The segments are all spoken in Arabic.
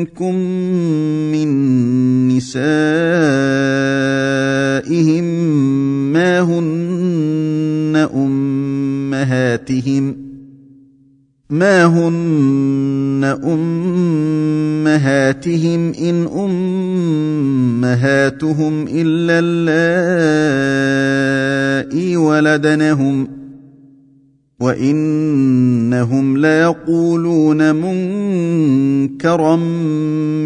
منكم من نسائهم ما هن أمهاتهم ما هن أمهاتهم إن أمهاتهم إلا اللائي ولدنهم ۖ وانهم ليقولون منكرا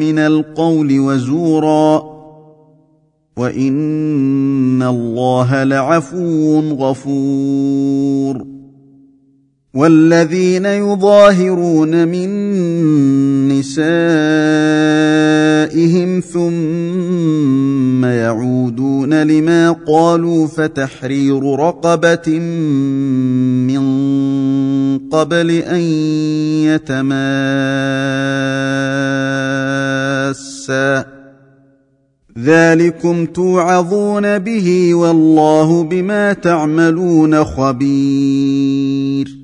من القول وزورا وان الله لعفو غفور والذين يظاهرون من نسائهم ثم يعودون لما قالوا فتحرير رقبة من قبل أن يتماسا. ذلكم توعظون به والله بما تعملون خبير.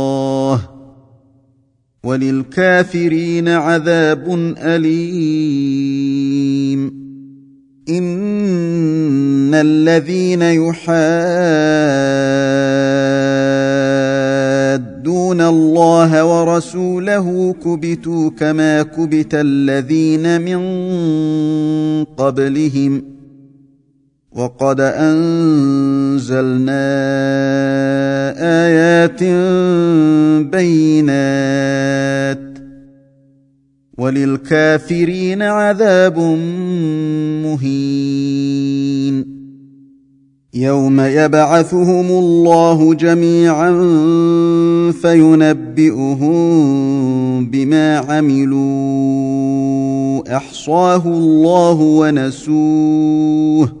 وللكافرين عذاب أليم. إن الذين يحادون الله ورسوله كبتوا كما كبت الذين من قبلهم وقد أنزلنا آيات بينات وللكافرين عذاب مهين يوم يبعثهم الله جميعا فينبئهم بما عملوا أحصاه الله ونسوه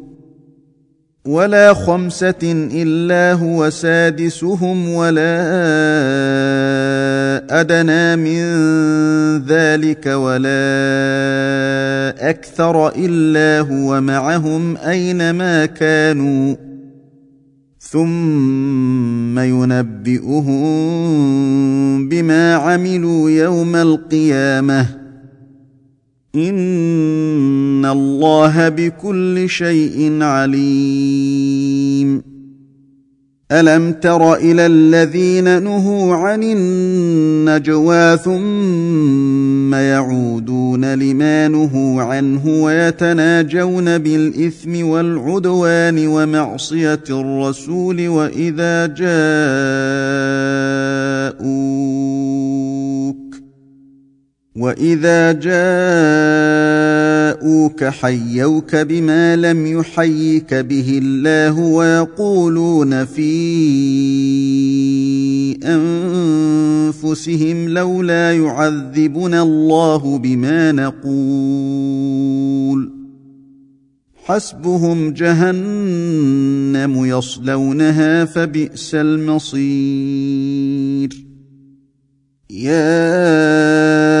ولا خمسة إلا هو سادسهم ولا أدنى من ذلك ولا أكثر إلا هو معهم أينما كانوا. ثم ينبئهم بما عملوا يوم القيامة. ان الله بكل شيء عليم. الم تر إلى الذين نهوا عن النجوى ثم يعودون لما نهوا عنه ويتناجون بالاثم والعدوان ومعصيه الرسول واذا جاءوك واذا جاءوك حيوك بما لم يحيك به الله ويقولون في انفسهم لولا يعذبنا الله بما نقول حسبهم جهنم يصلونها فبئس المصير يا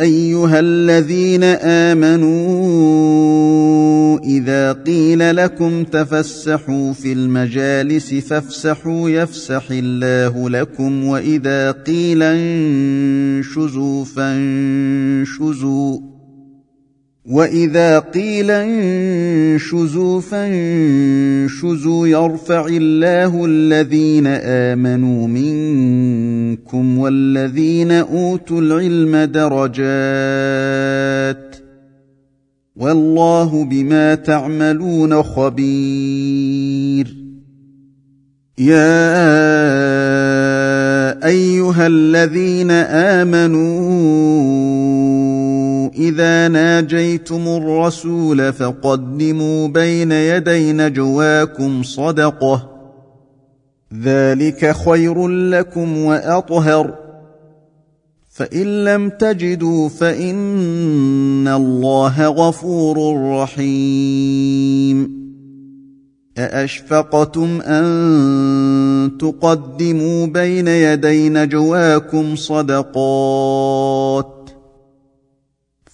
أيها الذين آمنوا إذا قيل لكم تفسحوا في المجالس فافسحوا يفسح الله لكم وإذا قيل انشزوا فانشزوا واذا قيل انشزوا فانشزوا يرفع الله الذين امنوا منكم والذين اوتوا العلم درجات والله بما تعملون خبير يا ايها الذين امنوا اذا ناجيتم الرسول فقدموا بين يدي نجواكم صدقه ذلك خير لكم واطهر فان لم تجدوا فان الله غفور رحيم ااشفقتم ان تقدموا بين يدي نجواكم صدقات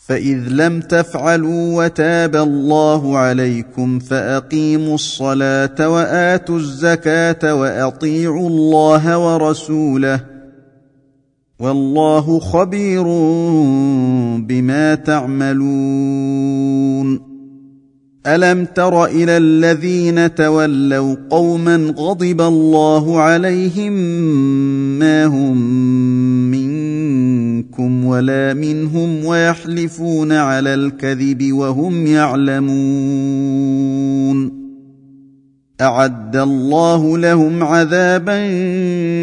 فاذ لم تفعلوا وتاب الله عليكم فاقيموا الصلاه واتوا الزكاه واطيعوا الله ورسوله والله خبير بما تعملون. الم تر إلى الذين تولوا قوما غضب الله عليهم ما هم ولا منهم ويحلفون على الكذب وهم يعلمون. أعد الله لهم عذابا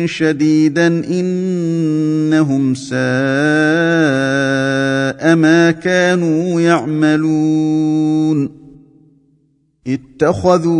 شديدا إنهم ساء ما كانوا يعملون. اتخذوا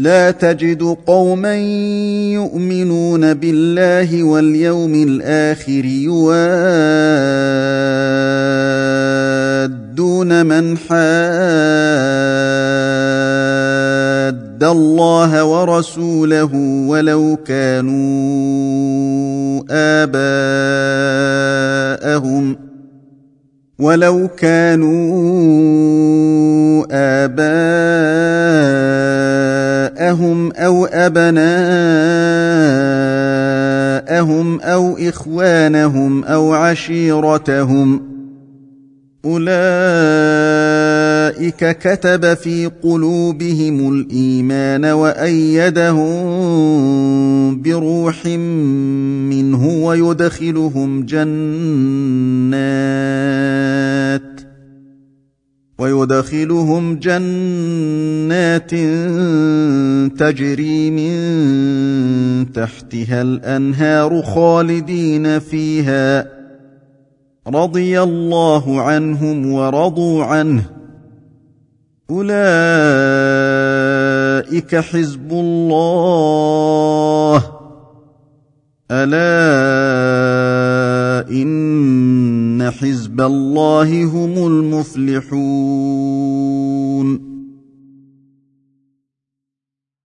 لا تجد قوما يؤمنون بالله واليوم الآخر يوادون من حاد الله ورسوله ولو كانوا آباءهم ولو كانوا آباءهم أو أبناءهم أو إخوانهم أو عشيرتهم أولئك كتب في قلوبهم الإيمان وأيدهم بروح منه ويدخلهم جنات ويدخلهم جنات تجري من تحتها الأنهار خالدين فيها. رضي الله عنهم ورضوا عنه. أولئك حزب الله. ألا إن حزب الله هم المفلحون.